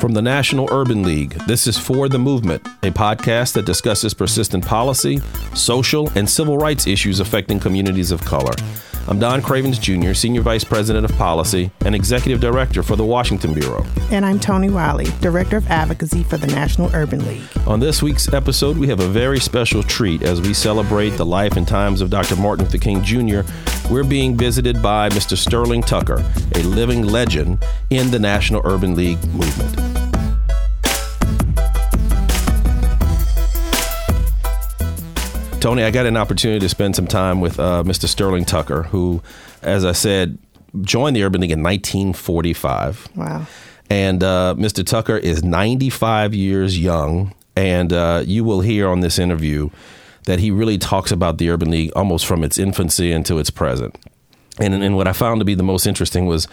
From the National Urban League, this is For the Movement, a podcast that discusses persistent policy, social, and civil rights issues affecting communities of color. I'm Don Cravins Jr., Senior Vice President of Policy and Executive Director for the Washington Bureau. And I'm Tony Wiley, Director of Advocacy for the National Urban League. On this week's episode, we have a very special treat as we celebrate the life and times of Dr. Martin Luther King Jr. We're being visited by Mr. Sterling Tucker, a living legend in the National Urban League movement. Tony, I got an opportunity to spend some time with uh, Mr. Sterling Tucker, who, as I said, joined the Urban League in 1945. Wow. And uh, Mr. Tucker is 95 years young. And uh, you will hear on this interview that he really talks about the Urban League almost from its infancy into its present. And, and what I found to be the most interesting was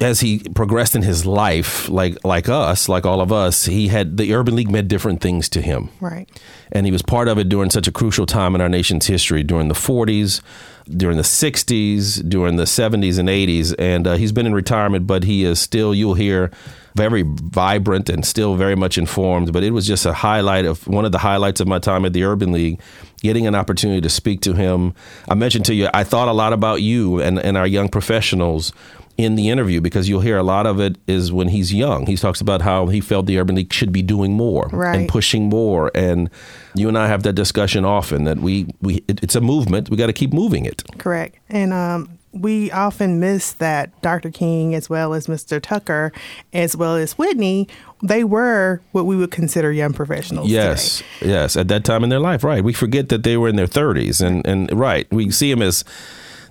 as he progressed in his life, like like us, like all of us, he had the Urban League meant different things to him. Right. And he was part of it during such a crucial time in our nation's history, during the 40s, during the 60s, during the 70s and 80s. And uh, he's been in retirement, but he is still, you'll hear, very vibrant and still very much informed. But it was just a highlight of one of the highlights of my time at the Urban League, getting an opportunity to speak to him. I mentioned to you, I thought a lot about you and, and our young professionals in the interview because you'll hear a lot of it is when he's young. He talks about how he felt the Urban League should be doing more right. and pushing more. And you and I have that discussion often that we, we it, it's a movement. We got to keep moving it. Correct. And um, we often miss that Dr. King, as well as Mr. Tucker, as well as Whitney, they were what we would consider young professionals. Yes, today. yes, at that time in their life, right? We forget that they were in their thirties, and and right, we see them as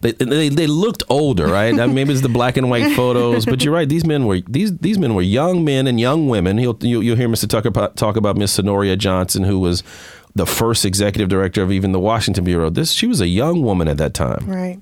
they, they, they looked older, right? I mean, maybe it's the black and white photos, but you're right. These men were these these men were young men and young women. He'll, you'll, you'll hear Mr. Tucker talk about Miss Cernoria Johnson, who was the first executive director of even the Washington Bureau. This she was a young woman at that time, right?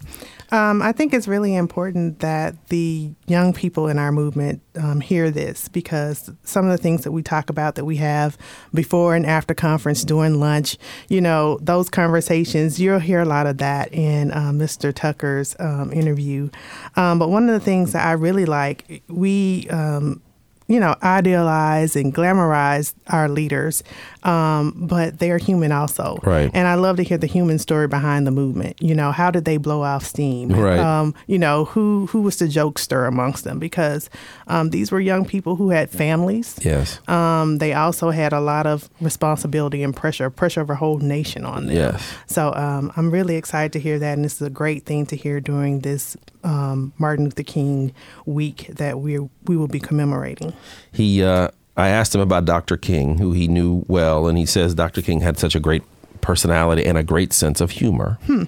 Um, I think it's really important that the young people in our movement um, hear this because some of the things that we talk about that we have before and after conference, during lunch, you know, those conversations, you'll hear a lot of that in uh, Mr. Tucker's um, interview. Um, but one of the things that I really like, we um, you know, idealize and glamorize our leaders, um, but they're human also. Right. And I love to hear the human story behind the movement. You know, how did they blow off steam? Right. Um, you know, who who was the jokester amongst them? Because um, these were young people who had families. Yes. Um, they also had a lot of responsibility and pressure, pressure of a whole nation on them. Yes. So um, I'm really excited to hear that, and this is a great thing to hear during this um, Martin Luther King week that we we will be commemorating. He, uh, I asked him about Dr. King, who he knew well, and he says Dr. King had such a great personality and a great sense of humor. Hmm.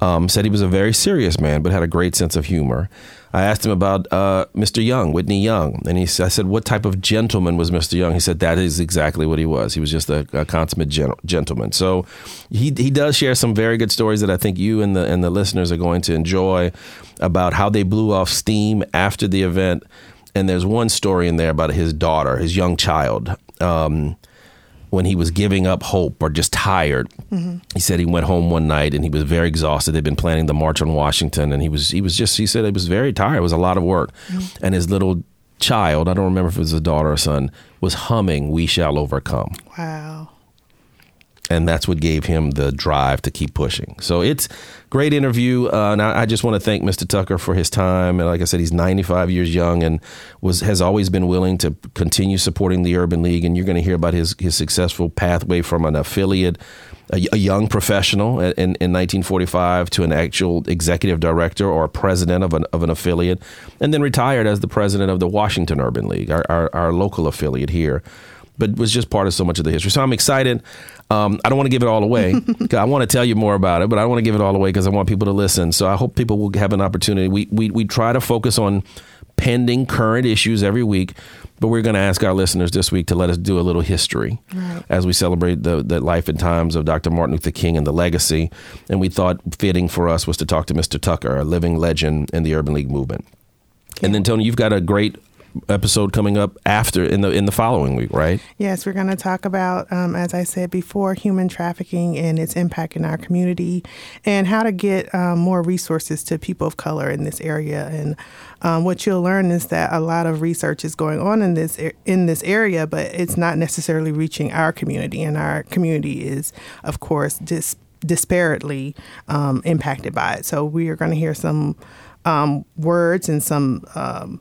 Um, said he was a very serious man, but had a great sense of humor. I asked him about uh, Mr. Young, Whitney Young, and he I said, "What type of gentleman was Mr. Young?" He said, "That is exactly what he was. He was just a, a consummate gen- gentleman." So he he does share some very good stories that I think you and the and the listeners are going to enjoy about how they blew off steam after the event. And there's one story in there about his daughter, his young child. Um, when he was giving up hope or just tired. Mm-hmm. He said he went home one night and he was very exhausted. They'd been planning the march on Washington and he was he was just he said he was very tired. It was a lot of work. Mm-hmm. And his little child, I don't remember if it was a daughter or son, was humming "We Shall Overcome." Wow. And that's what gave him the drive to keep pushing. So it's great interview. Uh, and I, just want to thank Mr. Tucker for his time. And like I said, he's 95 years young and was has always been willing to continue supporting the Urban League. And you're going to hear about his his successful pathway from an affiliate, a, a young professional in, in 1945 to an actual executive director or president of an of an affiliate, and then retired as the president of the Washington Urban League, our, our, our local affiliate here but was just part of so much of the history. So I'm excited. Um, I don't want to give it all away. I want to tell you more about it, but I don't want to give it all away because I want people to listen. So I hope people will have an opportunity. We, we, we try to focus on pending current issues every week, but we're going to ask our listeners this week to let us do a little history right. as we celebrate the, the life and times of Dr. Martin Luther King and the legacy. And we thought fitting for us was to talk to Mr. Tucker, a living legend in the Urban League movement. And then, Tony, you've got a great episode coming up after in the in the following week, right? Yes, we're going to talk about, um, as I said before, human trafficking and its impact in our community, and how to get um, more resources to people of color in this area. And um, what you'll learn is that a lot of research is going on in this in this area, but it's not necessarily reaching our community, and our community is, of course, dis- disparately um, impacted by it. So we are going to hear some um, words and some um,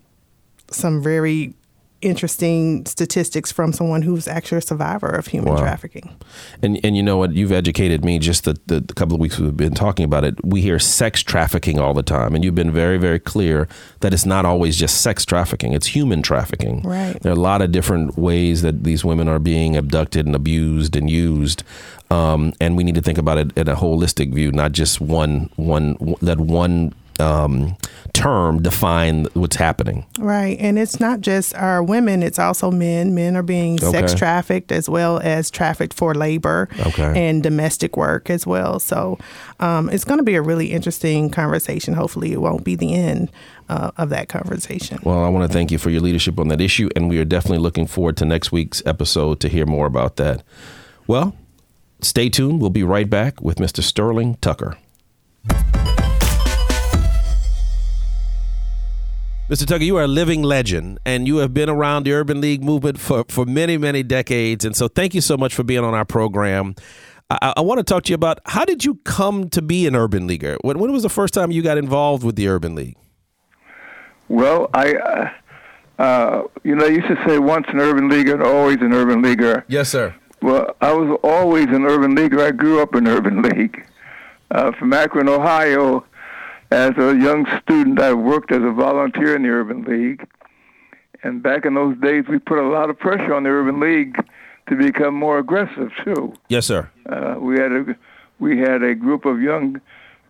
some very interesting statistics from someone who's actually a survivor of human wow. trafficking. And and you know what? You've educated me just the, the, the, couple of weeks we've been talking about it. We hear sex trafficking all the time, and you've been very very clear that it's not always just sex trafficking; it's human trafficking. Right. There are a lot of different ways that these women are being abducted and abused and used. Um, and we need to think about it in a holistic view, not just one one that one um, term define what's happening. Right. And it's not just our women, it's also men. Men are being okay. sex trafficked as well as trafficked for labor okay. and domestic work as well. So um, it's going to be a really interesting conversation. Hopefully, it won't be the end. Uh, of that conversation. Well, I want to thank you for your leadership on that issue, and we are definitely looking forward to next week's episode to hear more about that. Well, stay tuned. We'll be right back with Mr. Sterling Tucker. Mr. Tucker, you are a living legend, and you have been around the Urban League movement for, for many, many decades. And so, thank you so much for being on our program. I, I want to talk to you about how did you come to be an Urban Leaguer? When, when was the first time you got involved with the Urban League? Well, I, uh, uh, you know, I used to say once an Urban Leaguer, always an Urban Leaguer. Yes, sir. Well, I was always an Urban Leaguer. I grew up in Urban League. Uh, from Akron, Ohio, as a young student, I worked as a volunteer in the Urban League. And back in those days, we put a lot of pressure on the Urban League to become more aggressive too. Yes, sir. Uh, we had a we had a group of young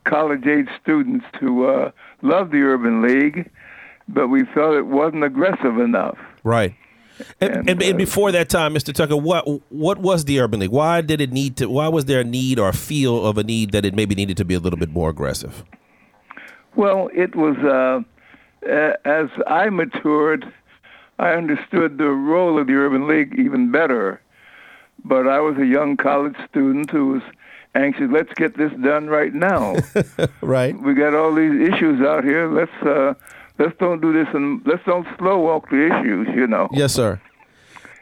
college-age students who uh, loved the Urban League, but we felt it wasn't aggressive enough. Right. And, and, and, and, uh, before that time, Mr. Tucker, what what was the Urban League? Why did it need to? Why was there a need or a feel of a need that it maybe needed to be a little bit more aggressive? Well, it was uh, as I matured, I understood the role of the Urban League even better. But I was a young college student who was anxious. Let's get this done right now. right. We got all these issues out here. Let's uh, let's don't do this and let's don't slow walk the issues. You know. Yes, sir.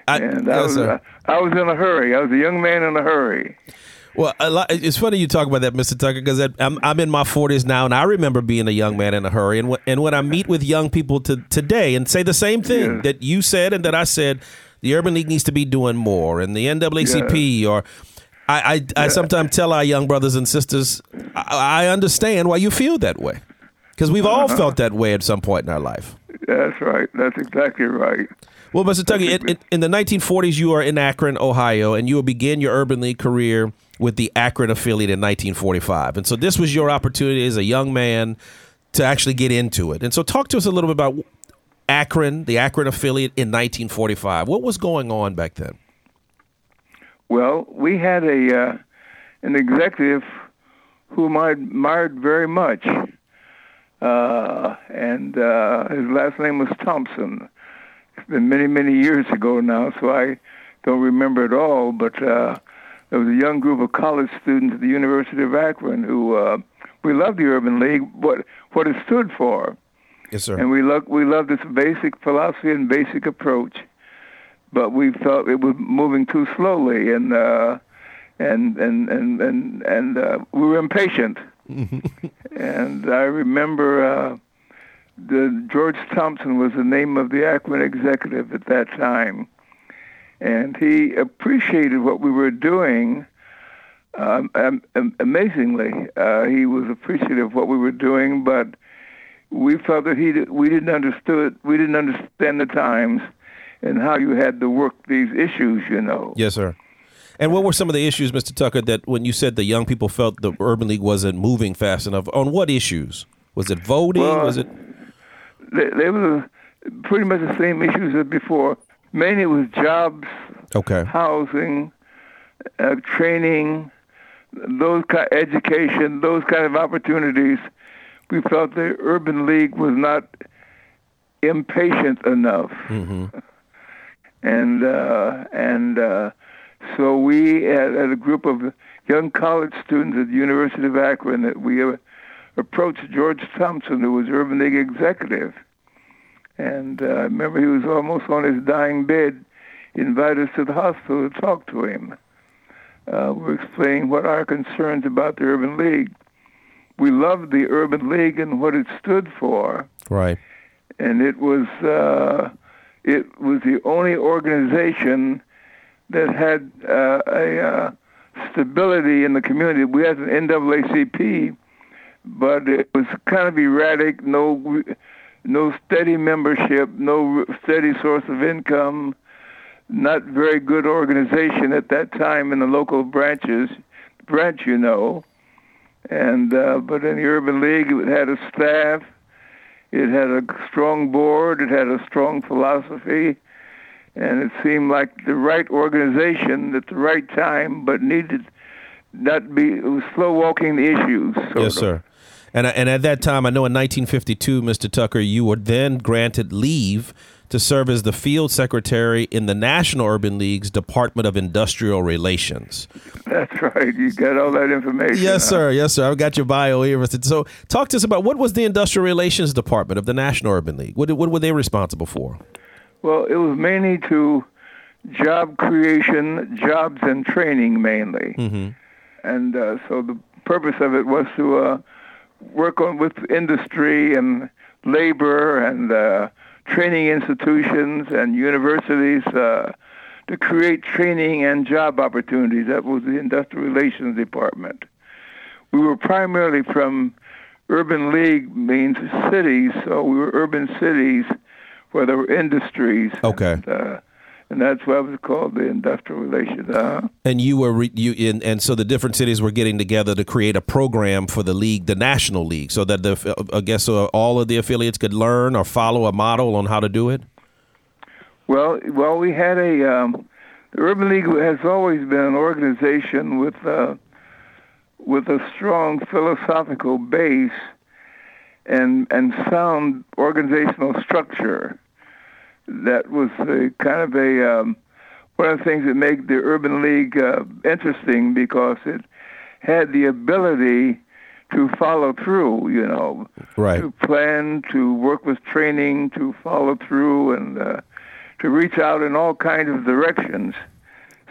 I, and I yes, was sir. I was in a hurry. I was a young man in a hurry. Well, lot, it's funny you talk about that, Mr. Tucker, because I'm, I'm in my 40s now, and I remember being a young man in a hurry. And, and when I meet with young people to, today and say the same thing yeah. that you said and that I said, the Urban League needs to be doing more, and the NAACP, yeah. or I, I, I sometimes tell our young brothers and sisters, I, I understand why you feel that way, because we've all uh-huh. felt that way at some point in our life. That's right. That's exactly right. Well, Mr. Tucker, in, in, the 1940s, you are in Akron, Ohio, and you will begin your Urban League career with the Akron affiliate in 1945. And so this was your opportunity as a young man to actually get into it. And so talk to us a little bit about Akron, the Akron affiliate in 1945. What was going on back then? Well, we had a uh, an executive whom I admired very much, uh, and uh, his last name was Thompson. It's been many, many years ago now, so I don't remember it all. But there was a young group of college students at the University of Akron who uh, we loved the Urban League, what what it stood for. Yes, sir. And we loved we loved its basic philosophy and basic approach, but we felt it was moving too slowly, and uh, and and and and and uh, we were impatient. and I remember uh, the George Thompson was the name of the Akron executive at that time and he appreciated what we were doing. Um, um, amazingly, uh, he was appreciative of what we were doing, but we felt that he did, we didn't understood we didn't understand the times and how you had to work these issues. You know. Yes, sir. And what were some of the issues, Mr. Tucker, that when you said the young people felt the urban league wasn't moving fast enough? On what issues? Was it voting? Well, was it? They, they were pretty much the same issues as before mainly with jobs, okay, housing, uh, training, those kind, education, those kind of opportunities. We felt the urban league was not impatient enough. Mm-hmm. And uh, and uh, so we had, had, a group of young college students at the University of Akron that we uh, approached George Thompson, who was Urban League executive. And uh, I remember he was almost on his dying bed. He invited us to the hospital to talk to him. Uh, we were explaining what our concerns about the Urban League. We loved the Urban League and what it stood for. Right. And it was uh, it was the only organization that had uh, a uh, stability in the community. We had an NAACP, but it was kind of erratic. No, no steady membership, no steady source of income. Not very good organization at that time in the local branches, branch you know, and uh, but in the urban league it had a staff it had a strong board. It had a strong philosophy, and it seemed like the right organization at the right time, but needed not be it was slow walking the issues. Yes, of. sir. And and at that time, I know in 1952, Mr. Tucker, you were then granted leave to serve as the field secretary in the National Urban League's Department of Industrial Relations. That's right. You got all that information. Yes, huh? sir. Yes, sir. I've got your bio here. So, talk to us about what was the Industrial Relations Department of the National Urban League? What, what were they responsible for? Well, it was mainly to job creation, jobs and training mainly. Mm-hmm. And uh, so the purpose of it was to uh, work on with industry and labor and uh, training institutions and universities uh, to create training and job opportunities. That was the Industrial Relations Department. We were primarily from urban league means cities, so we were urban cities where there were industries. Okay. And, uh, and that's why it was called the industrial relations. Uh-huh. And you were re- you in, and so the different cities were getting together to create a program for the league, the national league, so that the I guess uh, all of the affiliates could learn or follow a model on how to do it. Well, well, we had a um, the Urban League has always been an organization with uh, with a strong philosophical base and and sound organizational structure that was a, kind of a um, one of the things that made the Urban League uh, interesting because it had the ability to follow through, you know, right. to plan, to work with training, to follow through, and uh, to reach out in all kinds of directions.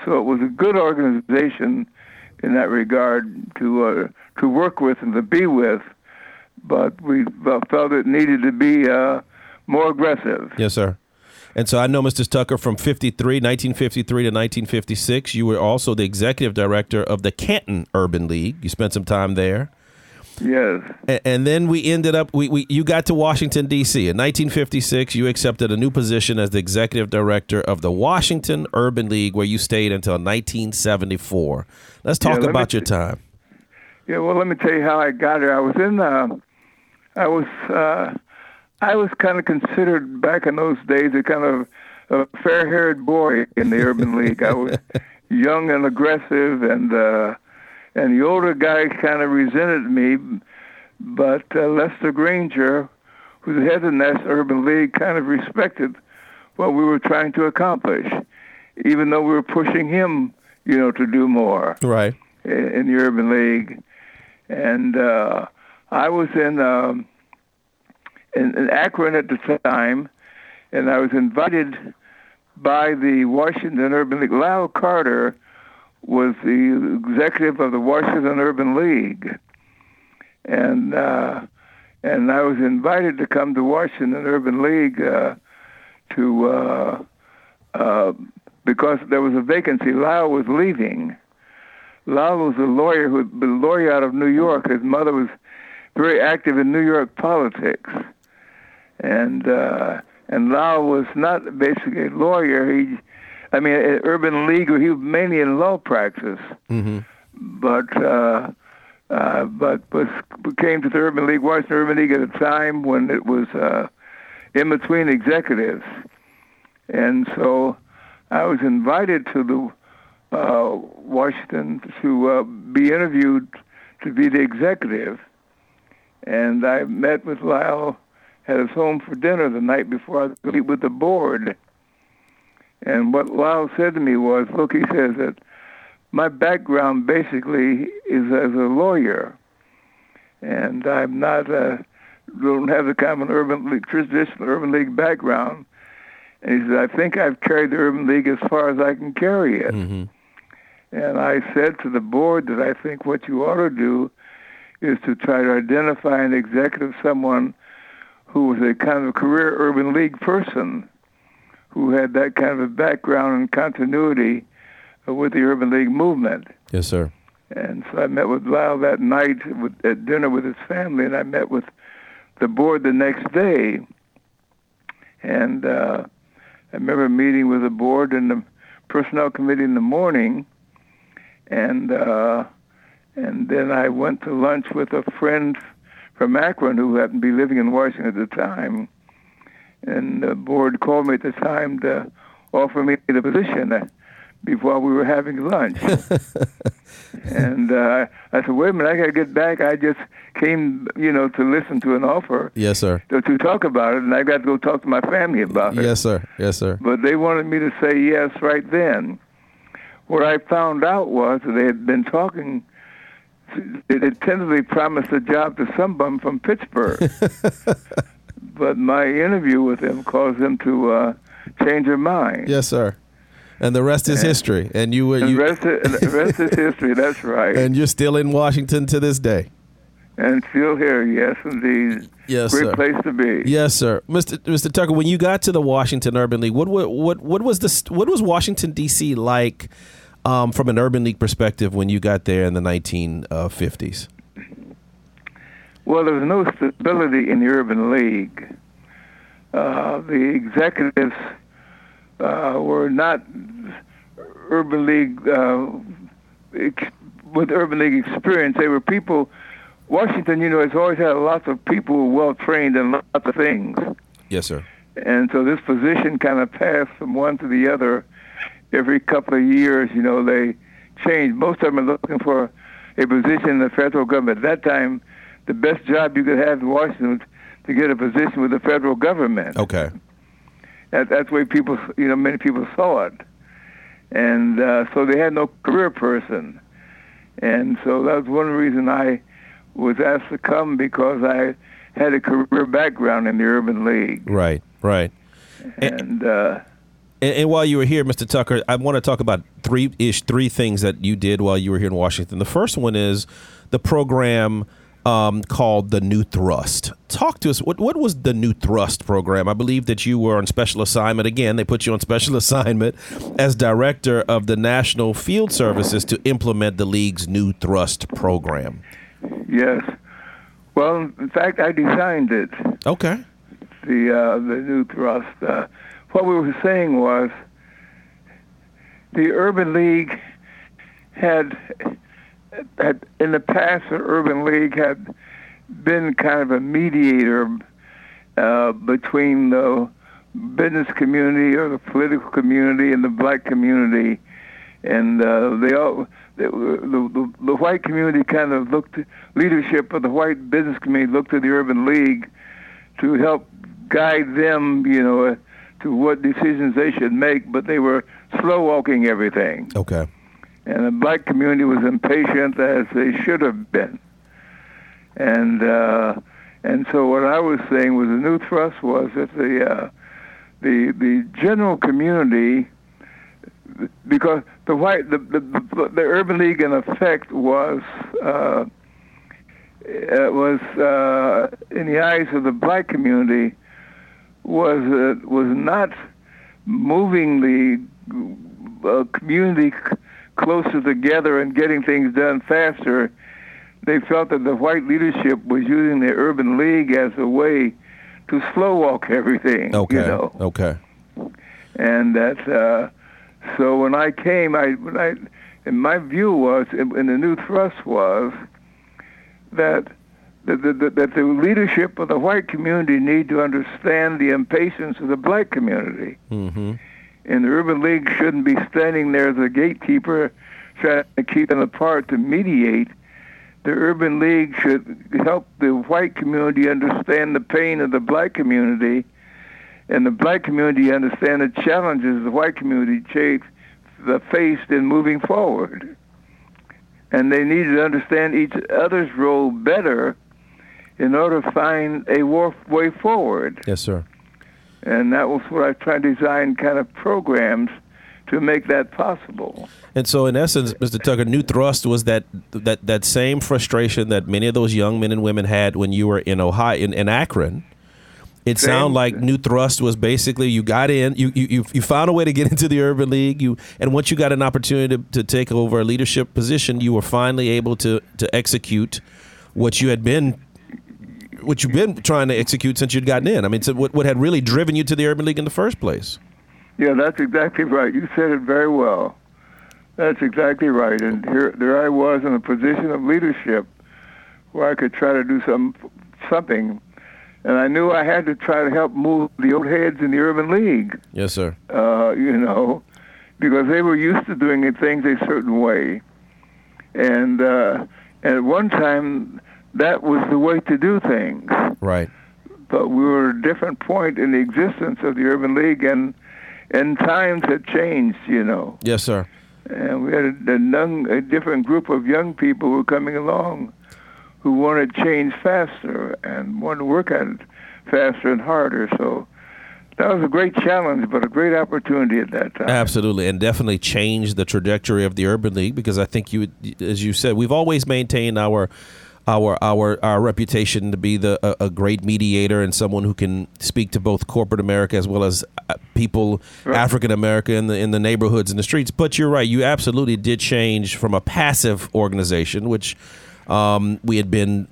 So it was a good organization in that regard to uh, to work with and to be with, but we felt it needed to be uh, more aggressive. Yes, sir. And so I know Mr. Tucker from 53, 1953 to 1956. You were also the executive director of the Canton Urban League. You spent some time there. Yes. And, and then we ended up, we, we you got to Washington, D.C. In 1956, you accepted a new position as the executive director of the Washington Urban League, where you stayed until 1974. Let's talk yeah, about your time. Yeah, well, let me tell you how I got here. I was in, uh, I was, uh, I was kind of considered back in those days a kind of a fair-haired boy in the urban league. I was young and aggressive, and uh, and the older guys kind of resented me. But uh, Lester Granger, who's the head of the Urban League, kind of respected what we were trying to accomplish, even though we were pushing him, you know, to do more. Right. In, in the urban league, and uh, I was in. Um, in, in Akron at the time, and I was invited by the Washington Urban League. Lyle Carter was the executive of the Washington Urban League, and uh, and I was invited to come to Washington Urban League uh, to uh, uh, because there was a vacancy. Lyle was leaving. Lyle was a lawyer who, a lawyer out of New York. His mother was very active in New York politics and uh, and Lau was not basically a lawyer. He, I mean, an urban legal. He was mainly in law practice, mm-hmm. but uh, uh, but was came to the Urban League, Washington Urban League at a time when it was uh, in between executives, and so I was invited to the uh, Washington to uh, be interviewed to be the executive, and I met with Lyle had us home for dinner the night before I meet with the board. And what Lyle said to me was, look, he says that my background basically is as a lawyer, and I'm not a don't have the kind of an urban league, traditional urban league background. And he said, I think I've carried the urban league as far as I can carry it. Mm-hmm. And I said to the board that I think what you ought to do is to try to identify an executive, someone who was a kind of career urban league person, who had that kind of a background and continuity with the urban league movement. Yes, sir. And so I met with Lyle that night with, at dinner with his family, and I met with the board the next day. And uh, I remember meeting with the board and the personnel committee in the morning, and uh, and then I went to lunch with a friend from Akron who happened to be living in Washington at the time. And the board called me at the time to offer me the position before we were having lunch. and uh, I said, wait a minute, I got to get back. I just came, you know, to listen to an offer. Yes, sir. To, to talk about it, and I got to go talk to my family about it. Yes, sir. Yes, sir. But they wanted me to say yes right then. What I found out was that they had been talking. They had tentatively promised a job to someone from Pittsburgh. but my interview with him caused him to uh, change their mind. Yes, sir. And the rest is history. And you were And you, the rest, is, the rest is history. That's right. and you're still in Washington to this day. And still here, yes, indeed. Yes, Great sir. place to be. Yes, sir. Mr. Mr. Tucker, when you got to the Washington Urban League, what what what, what was the what was Washington D.C. like um, from an urban league perspective when you got there in the 1950s? Well, there was no stability in the urban league. Uh, the executives uh, were not urban league uh, ex- with urban league experience. They were people. Washington, you know, has always had lots of people well trained in lots of things, Yes, sir. and so this position kind of passed from one to the other every couple of years. You know, they changed. Most of them are looking for a position in the federal government. At that time, the best job you could have in Washington was to get a position with the federal government. Okay. That, that's the way people, you know, many people saw it. And uh, so they had no career person. And so that was one reason I was asked to come because I had a career background in the Urban League. Right. Right. And uh, And, and while you were here, Mr. Tucker, I want to talk about three ish three things that you did while you were here in Washington. The first one is the program um, called the New Thrust. Talk to us. What what was the New Thrust program? I believe that you were on special assignment. Again, they put you on special assignment as director of the National Field Services to implement the league's New Thrust program. yes, well, in fact, I designed it. Okay. the uh, the new thrust. Uh, what we were saying was the Urban League had had in the past the Urban League had been kind of a mediator uh, between the business community or the political community and the black community, and uh, they all. The, the, the white community kind of looked, leadership of the white business community looked to the Urban League to help guide them, you know, to what decisions they should make, but they were slow walking everything. Okay. And the black community was impatient as they should have been. And uh, and so what I was saying was the new thrust was that the uh, the the general community because the white the the, the, the urban league in effect was uh, it was uh, in the eyes of the black community was uh, was not moving the uh, community c- closer together and getting things done faster. They felt that the white leadership was using the urban league as a way to slow walk everything. Okay. You know? Okay. and that uh, so when I came, I when I and my view was, and and the new thrust was that that the, that that the leadership of the white community need to understand the impatience of the black community, Mm-hmm. and the urban league shouldn't be standing there as a gatekeeper, trying to keep them apart to mediate. the Urban League should help the white community understand the pain of the black community, and the black community understand the challenges the white community faced in moving forward. And they need to understand each other's role better in order to find a way forward. Yes, sir. And that was what I tried to design kind of programs to make that possible. And so, in essence, Mr. Tucker, New Thrust was that that that same frustration that many of those young men and women had when you were in Ohio, in, in Akron. It sounded like New Thrust was basically you got in, you, you you found a way to get into the Urban League, you and once you got an opportunity to, to take over a leadership position, you were finally able to to execute what you had been what you've been trying to execute since you'd gotten in. I mean, so what what had really driven you to the Urban League in the first place? Yeah, that's exactly right. You said it very well. That's exactly right. And here, there I was in a position of leadership where I could try to do some something, and I knew I had to try to help move the old heads in the urban league. Yes, sir. Uh, you know, because they were used to doing things a certain way, and uh, and at one time that was the way to do things. Right. But we were at a different point in the existence of the urban league, and and times had changed, you know. Yes, sir. And we had a, a, young, a different group of young people who were coming along who wanted change faster and wanted to work at it faster and harder. So that was a great challenge, but a great opportunity at that time. Absolutely, and definitely changed the trajectory of the Urban League because I think you, as you said, we've always maintained our our our our reputation to be the a, a, great mediator and someone who can speak to both corporate America as well as uh, people right. African America in the in the neighborhoods and the streets. But you're right, you absolutely did change from a passive organization, which um, we had been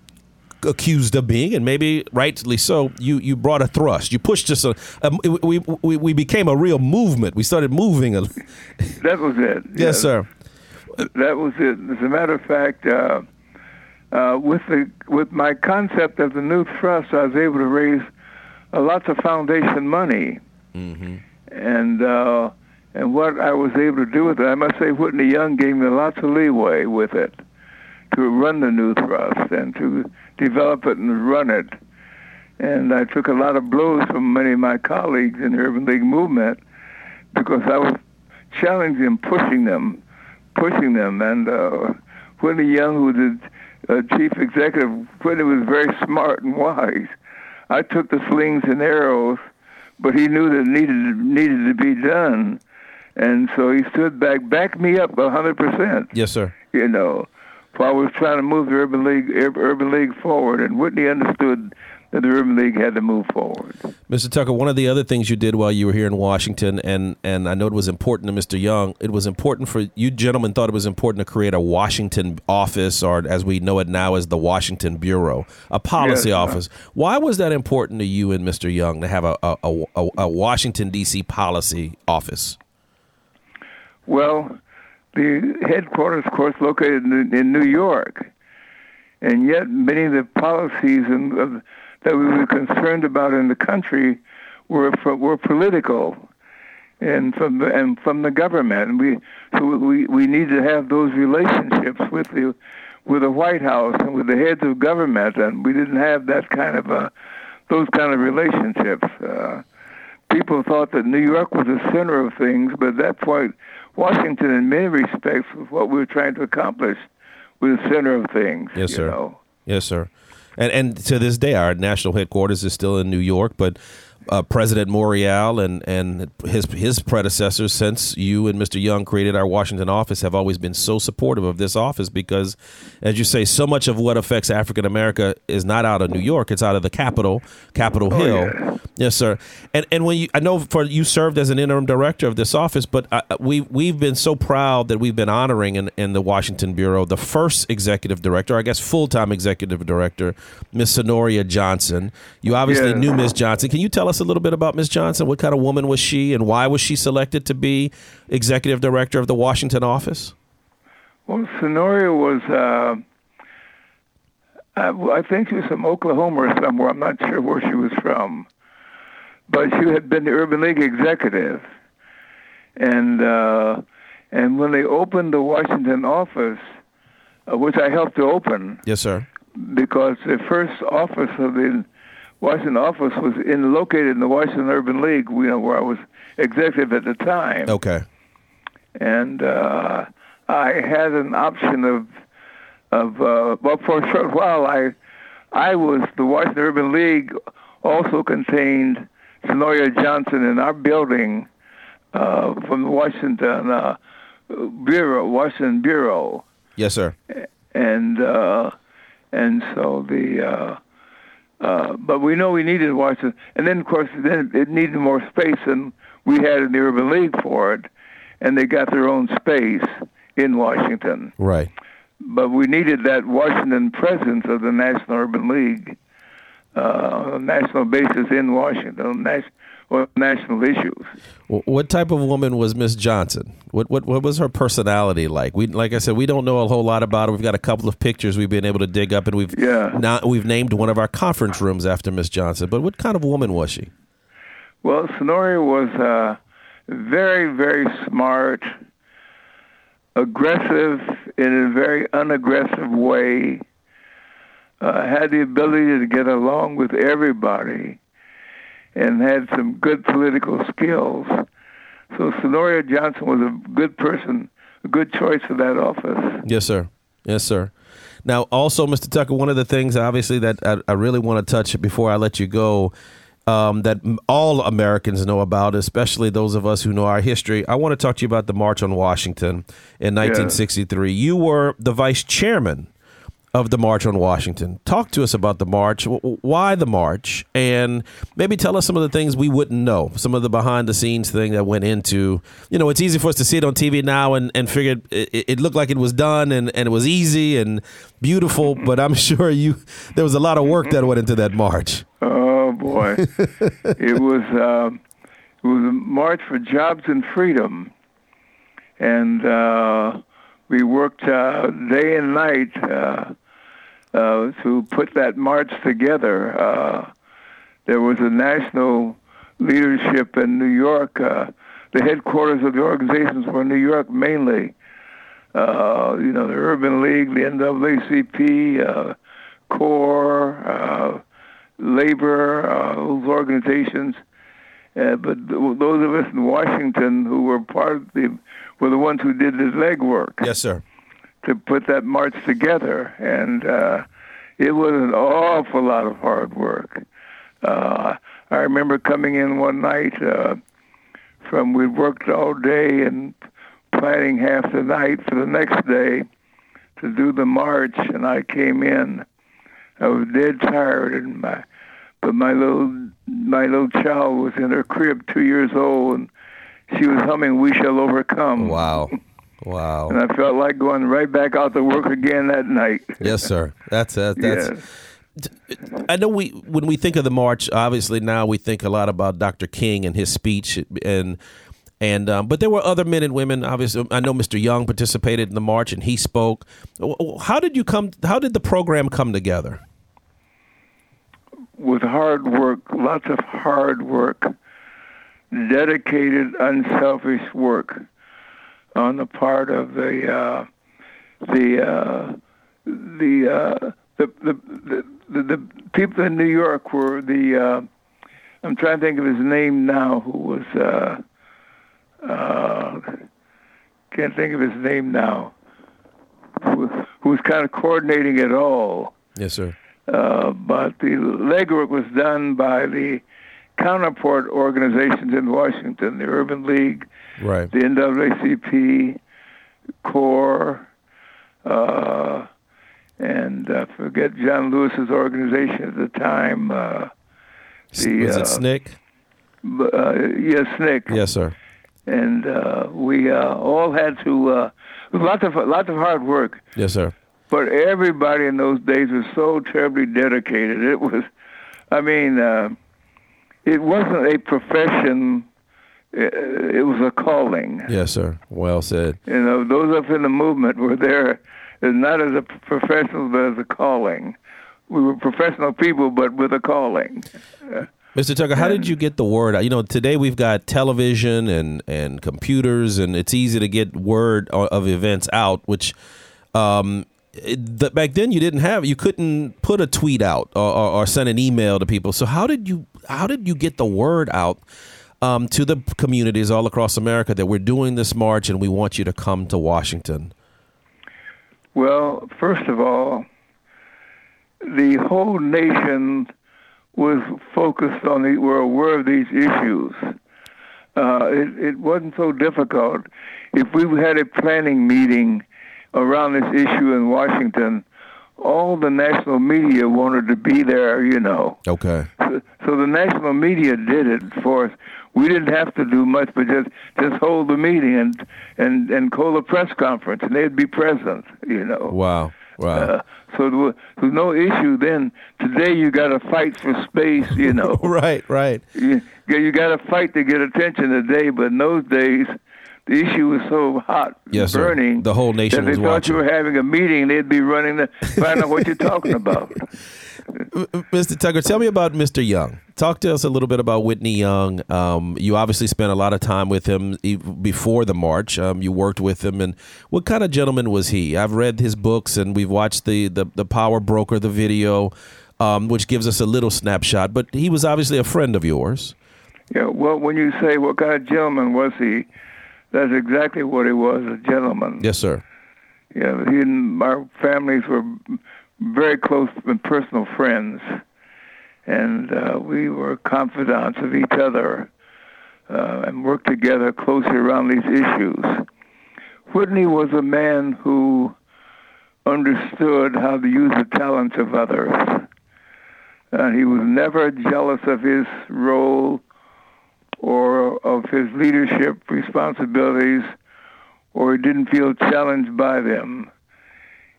accused of being, and maybe rightly so. You you brought a thrust. You pushed us. A, a we, we we became a real movement. We started moving. A, that was it. Yes, yeah. sir. That was it. As a matter of fact. Uh, uh, with the with my concept of the new thrust, I was able to raise uh, lots of foundation money, mm-hmm. and uh, and what I was able to do with it, I must say, Whitney Young gave me lots of leeway with it to run the new thrust and to develop it and run it. And I took a lot of blows from many of my colleagues in the Urban League movement because I was challenging them, pushing them, pushing them. And uh, Whitney Young, who did uh, chief executive Whitney was very smart and wise. I took the slings and arrows, but he knew that it needed needed to be done, and so he stood back, backed me up a hundred percent. Yes, sir. You know, while I was trying to move the urban league urban league forward, and Whitney understood that the Urban League had to move forward. Mr. Tucker, one of the other things you did while you were here in Washington, and, and I know it was important to Mr. Young, it was important for you gentlemen thought it was important to create a Washington office, or as we know it now as the Washington Bureau, a policy yes, uh, office. Why was that important to you and Mr. Young to have a, a, a, a Washington, D.C. policy office? Well, the headquarters, of course, located in, in New York. And yet, many of the policies and that we were concerned about in the country were were political, and from the, and from the government. And we so we we need to have those relationships with the with the White House and with the heads of government, and we didn't have that kind of a those kind of relationships. Uh, people thought that New York was the center of things, but that's why Washington, in many respects, was what we were trying to accomplish, was the center of things. Yes, sir. Know? Yes, sir. And and to this day, our national headquarters is still in New York, but uh, President Morial and, and his his predecessors, since you and Mr. Young created our Washington office, have always been so supportive of this office because, as you say, so much of what affects African America is not out of New York; it's out of the capital, Capitol oh, Hill. Yeah. Yes, sir. And and when you, I know for you served as an interim director of this office, but uh, we we've been so proud that we've been honoring in, in the Washington Bureau the first executive director, I guess full time executive director, Miss Cernoria Johnson. You obviously yeah. knew Miss Johnson. Can you tell us? Us a little bit about Ms. Johnson? What kind of woman was she, and why was she selected to be executive director of the Washington office? Well, Cernoria was, uh, I, I think she was from Oklahoma or somewhere. I'm not sure where she was from, but she had been the Urban League executive, and uh, and when they opened the Washington office, uh, which I helped to open Yes, sir. because the first office of the Washington office was in located in the Washington Urban League, you know, where I was executive at the time, Okay. and uh, I had an option of of uh, well for a short while I I was the Washington Urban League also contained Cernoria Johnson in our building uh, from the Washington uh, Bureau Washington Bureau Yes, sir. and uh, and so the uh, but we know we needed Washington, and then of course then it needed more space than we had in the Urban League for it, and they got their own space in Washington. Right. But we needed that Washington presence of the National Urban League uh, on a national basis in Washington, nas- on national issues. What type of woman was Miss Johnson? What what what was her personality like? We like I said, we don't know a whole lot about her. We've got a couple of pictures we've been able to dig up, and we've Yeah. not we've named one of our conference rooms after Miss Johnson. But what kind of woman was she? Well, Cernoria was uh, very, very smart, aggressive in a very unaggressive way, uh, had the ability to get along with everybody, and had some good political skills. So Cernoria Johnson was a good person, a good choice for that office. Yes, sir. Yes, sir. Now, also, Mr. Tucker, one of the things obviously that I, I really want to touch before I let you go um, that all Americans know about, especially those of us who know our history. I want to talk to you about the March on Washington in 1963. You were the vice chairman of the March on Washington. Talk to us about the march. Why the march? And maybe tell us some of the things we wouldn't know, some of the behind the scenes thing that went into. You know, it's easy for us to see it on TV now and, and figure it, it looked like it was done and, and it was easy and beautiful, but I'm sure you there was a lot of work that went into that march. Oh boy, it was um, it was a march for jobs and freedom, and uh, we worked uh, day and night uh, uh, to put that march together. Uh, there was a national leadership in New York. Uh, the headquarters of the organizations were in New York mainly. Uh, you know, the Urban League, the NAACP, uh, CORE. Uh, labor, uh, those organizations. Uh, but th- those of us in Washington who were part of the were the ones who did the legwork Yes, sir. To put that march together, and uh, it was an awful lot of hard work. Uh, I remember coming in one night uh, from we worked all day and planning half the night for the next day to do the march, and I came in. I was dead tired, and my but my little my little child was in her crib, two years old, and she was humming "We Shall Overcome." Wow. Wow. And I felt like going right back out to work again that night. Yes, sir. That's uh, that's. Yes. I know we when we think of the march, obviously now we think a lot about Dr. King and his speech, and and um, but there were other men and women. Obviously, I know Mr. Young participated in the march and he spoke. How did you come? How did the program come together? With hard work, lots of hard work, dedicated, unselfish work on the part of the uh, the, uh, the, uh, the, the the the the people in New York were the uh, I'm trying to think of his name now who was uh, uh, can't think of his name now who, who was kind of coordinating it all. Yes, sir. Uh, but the legwork was done by the counterpart organizations in Washington, the Urban League, Right. the NAACP, CORE, uh, and uh, forget John Lewis's organization at the time. Uh, the, Was uh, it SNCC? uh, yes, SNCC. Yes, sir. And uh, we uh, all had to. Uh, lots of lots of hard work. Yes, sir. But everybody in those days was so terribly dedicated. It was, I mean, uh, it wasn't a profession. It, it was a calling. Yes, sir. Well said. You know, those up in the movement were there uh, not as a professional, but as a calling. We were professional people, but with a calling. Uh, Mr. Tucker, how did you get the word out? You know, today we've got television and, and computers, and it's easy to get word of events out, which um, it, back then you didn't have you couldn't put a tweet out or, or, or, send an email to people. So how did you how did you get the word out um, to the communities all across America that we're doing this march and we want you to come to Washington? Well, first of all, the whole nation was focused on the were aware of these issues. Uh, it, it wasn't so difficult. If we had a planning meeting around this issue in Washington, all the national media wanted to be there, you know. Okay. So, so, the national media did it for us. We didn't have to do much, but just just hold the meeting and and and call a press conference, and they'd be present, you know. Wow. Wow. Uh, so there was, there was, no issue then. Today you got to fight for space, you know. right, right. You, you got to fight to get attention today, but in those days the issue was so hot, yes, burning. Sir. The whole nation that they thought watching. you were having a meeting. They'd be running to find out what you're talking about. Mr. Tucker, tell me about Mr. Young. Talk to us a little bit about Whitney Young. Um, you obviously spent a lot of time with him before the march. Um, you worked with him, and what kind of gentleman was he? I've read his books, and we've watched the the, the Power Broker, the video, um, which gives us a little snapshot. But he was obviously a friend of yours. Yeah. Well, when you say what kind of gentleman was he, that's exactly what he was, a gentleman. Yes, sir. Yeah, he and our families were very close and personal friends, and uh, we were confidants of each other uh, and worked together closely around these issues. Whitney was a man who understood how to use the talents of others. Uh, he was never jealous of his role or of his leadership responsibilities, or he didn't feel challenged by them.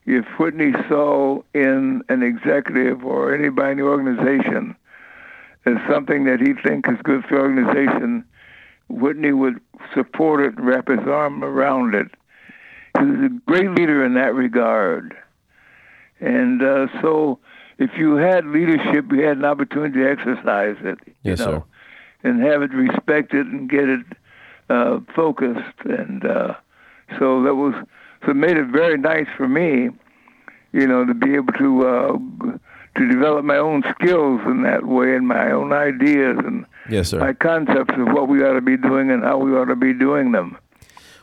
If Whitney saw in an executive or anybody in the organization as something that he thinks is good for the organization, Whitney would support it and wrap his arm around it. He was a great leader in that regard. And uh, so if you had leadership, you had an opportunity to exercise it. Yes, know? sir and have it respected and get it uh, focused. And uh, so that was so it made it very nice for me, you know, to be able to uh, to develop my own skills in that way and my own ideas and yes, my concepts of what we ought to be doing and how we ought to be doing them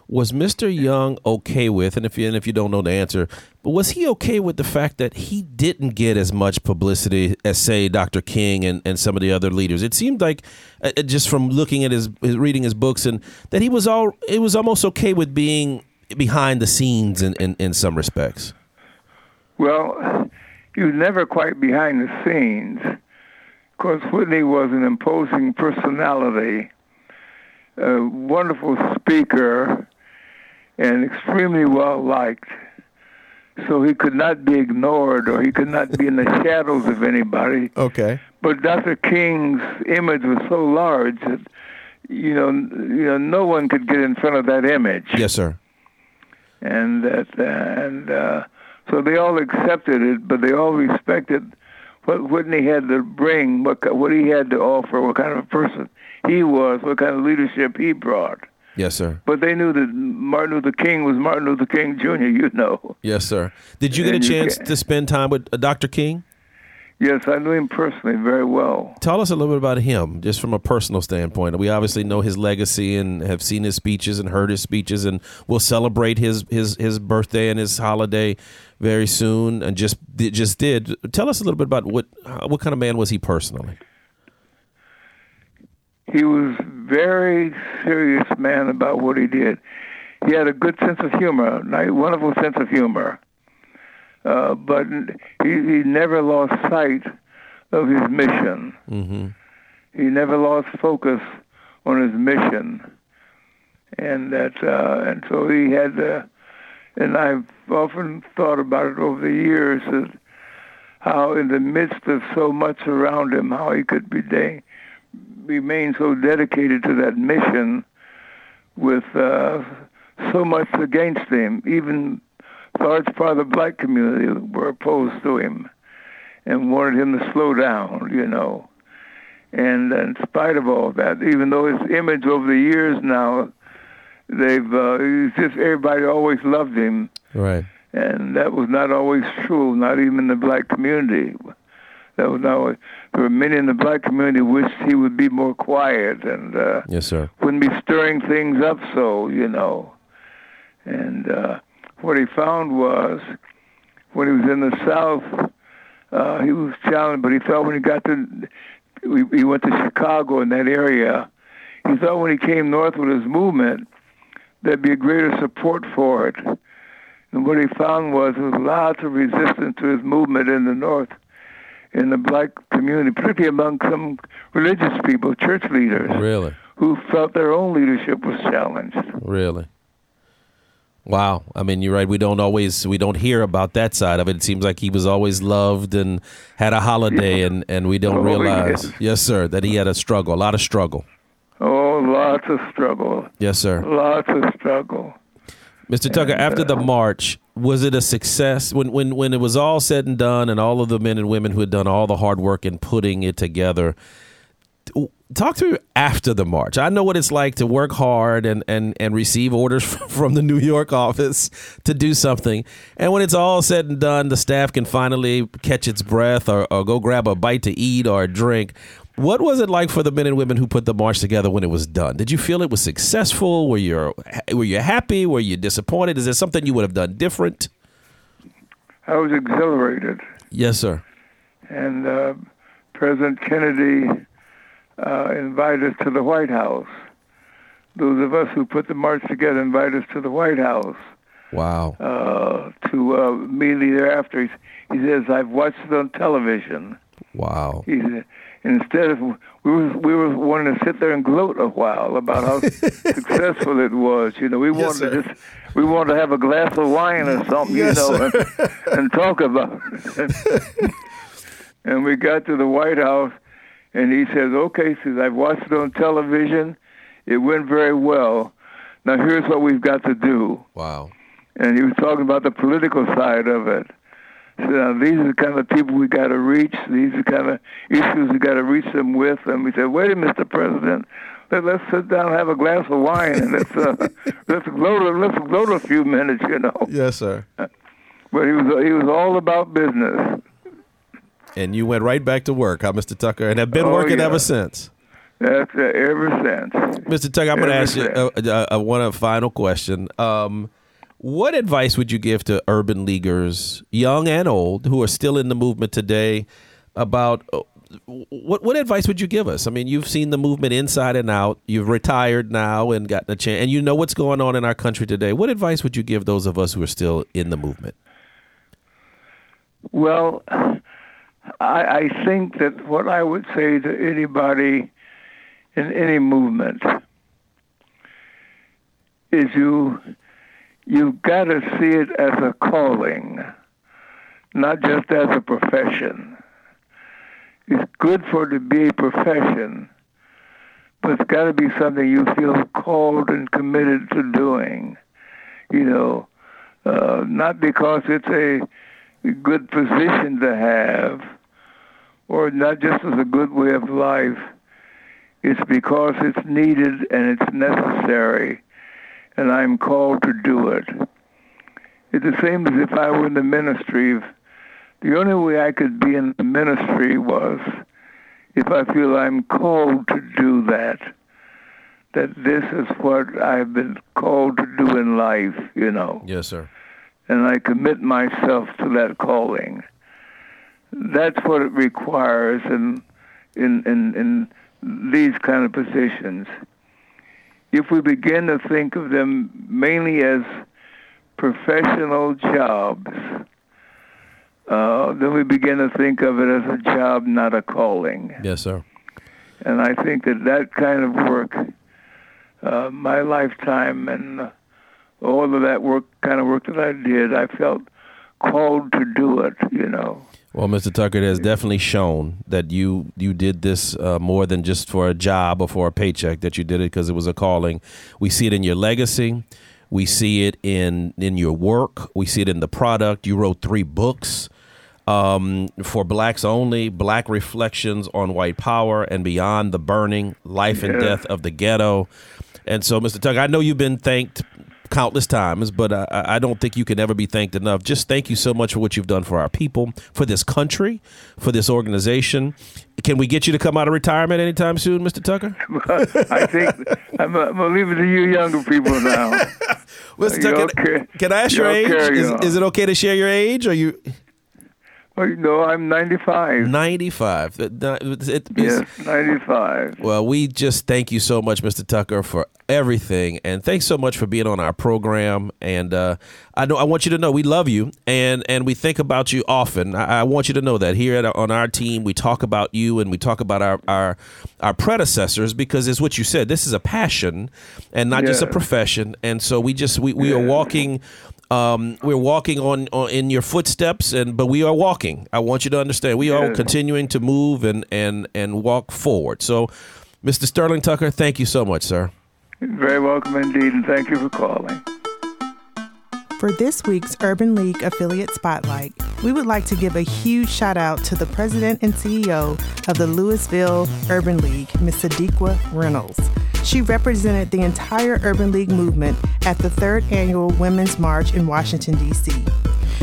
was Mr. Young okay with, and if you and if you don't know the answer, but was he okay with the fact that he didn't get as much publicity as say Dr. King and, and some of the other leaders? It seemed like uh, uh, just from looking at his, his, reading his books and that he was all it was almost okay with being behind the scenes in, in, in some respects. Well, he was never quite behind the scenes. Of course, Whitney was an imposing personality, a wonderful speaker, and extremely well liked. So he could not be ignored or he could not be in the shadows of anybody. Okay. But Dr. King's image was so large that you know, you know, no one could get in front of that image. Yes, sir. And that, uh, and uh, so they all accepted it, but they all respected what Whitney had to bring, what what he had to offer, what kind of a person he was, what kind of leadership he brought. Yes, sir. But they knew that Martin Luther King was Martin Luther King Jr., you know. Yes, sir. Did you get a chance to spend time with uh, Dr. King? Yes, I knew him personally very well. Tell us a little bit about him, just from a personal standpoint. We obviously know his legacy and have seen his speeches and heard his speeches, and we'll celebrate his his his birthday and his holiday very soon. And just just did tell us a little bit about what what kind of man was he personally he was very serious man about what he did. He had a good sense of humor, a wonderful sense of humor, uh, but he, he never lost sight of his mission. Mm-hmm. He never lost focus on his mission, and that uh, and so he had. Uh, and I've often thought about it over the years that how, in the midst of so much around him, how he could be dang, remain so dedicated to that mission with uh, so much against him. Even large part of the black community were opposed to him and wanted him to slow down, you know. And in spite of all that, even though his image over the years now, they've uh, just everybody always loved him. Right. and that was not always true, not even in the black community. That was not always. There were many in the black community wished he would be more quiet and uh, Yes, sir. wouldn't be stirring things up so, you know. And uh, what he found was when he was in the South, uh, he was challenged, but he felt when he got to, he, he went to Chicago in that area, he thought when he came north with his movement, there'd be a greater support for it. And what he found was there was lots of resistance to his movement in the north, in the black community, particularly among some religious people, church leaders Really, who felt their own leadership was challenged. really. Wow. I mean, you're right. We don't always we don't hear about that side of it. It seems like he was always loved and had a holiday, and and we don't Oh, realize, yes. yes, sir, that he had a struggle, a lot of struggle. Oh, lots of struggle, Yes, sir. lots of struggle. Mr. Tucker, after the uh, march, was it a success when, when when it was all said and done, and all of the men and women who had done all the hard work in putting it together? Talk to me after the march. I know what it's like to work hard and, and, and receive orders from the New York office to do something. And when it's all said and done, the staff can finally catch its breath or, or go grab a bite to eat or a drink. What was it like for the men and women who put the march together when it was done? Did you feel it was successful? Were you were you happy? Were you disappointed? Is there something you would have done different? I was exhilarated, Yes, sir. and uh, President Kennedy uh, invited us to the White House. Those of us who put the march together invited us to the White House Wow. uh, to uh, immediately thereafter. He, he says, "I've watched it on television." Wow. He said, instead of we were we were wanting to sit there and gloat a while about how successful it was. You know, we Yes, wanted to just we wanted to have a glass of wine or something, Yes, you know, and, and talk about it. and we got to the White House, and he says, "Okay," says, "I've watched it on television. It went very well. Now here's what we've got to do." Wow. and he was talking about the political side of it. So now these are the kind of people we got to reach. These are the kind of issues we got to reach them with. And we said, "Wait, a minute, Mr. President, let, let's sit down, and have a glass of wine, and let's uh, let's gloat a, let's gloat a few minutes, you know." Yes, sir. But he was he was all about business. And you went right back to work, huh, Mr. Tucker, and have been Oh, working yeah. ever since. That's uh, ever since. Mr. Tucker, I'm going to ask you uh, uh, uh, one uh, final question. Um, what advice would you give to urban leaguers, young and old, who are still in the movement today? About uh, what what advice would you give us? I mean, you've seen the movement inside and out. You've retired now and gotten a chance, and you know what's going on in our country today. What advice would you give those of us who are still in the movement? Well, I, I think that what I would say to anybody in any movement is you you've got to see it as a calling, not just as a profession. It's good for it to be a profession, but it's got to be something you feel called and committed to doing. You know, uh, not because it's a good position to have, or not just as a good way of life. It's because it's needed and it's necessary, and I'm called to do it. It's the same as if I were in the ministry. The only way I could be in the ministry was if I feel I'm called to do that. That this is what I've been called to do in life, you know Yes, sir. and I commit myself to that calling. That's what it requires in in in, in these kind of positions. If we begin to think of them mainly as professional jobs, uh, then we begin to think of it as a job, not a calling. Yes, sir. And I think that that kind of work, uh, my lifetime and all of that work, kind of work that I did, I felt called to do it, you know. Well, Mr. Tucker, it has definitely shown that you you did this uh, more than just for a job or for a paycheck. That you did it because it was a calling. We see it in your legacy. We see it in in your work. We see it in the product. You wrote three books um, for blacks only, Black Reflections on White Power and Beyond the Burning, Life and Yeah. Death of the Ghetto. And so, Mr. Tucker, I know you've been thanked countless times, but uh, I don't think you can ever be thanked enough. Just thank you so much for what you've done for our people, for this country, for this organization. Can we get you to come out of retirement anytime soon, Mr. Tucker? I think I'm, I'm going to leave it to you younger people now. Mr. Tucker, can, can I ask your age? Is, is, it okay to share your age? Or you? Well, no, I'm 95. 95. It, yes, 95. Well, we just thank you so much, Mr. Tucker, for everything, and thanks so much for being on our program. And uh, I know I want you to know we love you, and and we think about you often. I, I want you to know that here at, on our team, we talk about you and we talk about our our, our predecessors because it's what you said. This is a passion and not yes. just a profession, and so we just we, we are walking um, we're walking on, on, in your footsteps, and but we are walking. I want you to understand we are continuing to move and and and walk forward. So, Mr. Sterling Tucker, thank you so much, sir. very welcome indeed, and thank you for calling. For this week's Urban League Affiliate Spotlight, we would like to give a huge shout out to the president and CEO of the Louisville Urban League, Ms. Sadiqa Reynolds. She represented the entire Urban League movement at the third annual Women's March in Washington, D.C.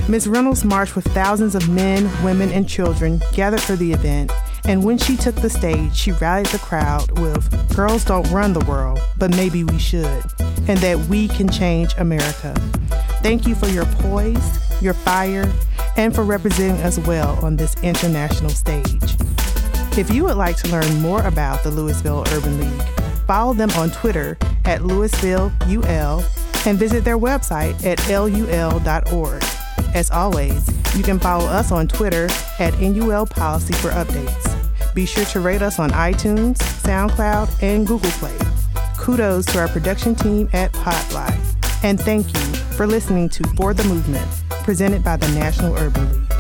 Ms. Reynolds marched with thousands of men, women, and children gathered for the event, and when she took the stage, she rallied the crowd with Girls don't run the world, but maybe we should, and that we can change America. Thank you for your poise, your fire, and for representing us well on this international stage. If you would like to learn more about the Louisville Urban League, follow them on Twitter at LouisvilleUL and visit their website at lul.org. As always, you can follow us on Twitter at NUL Policy for updates. Be sure to rate us on iTunes, SoundCloud, and Google Play. Kudos to our production team at Podfly. And thank you for listening to For the Movement, presented by the National Urban League.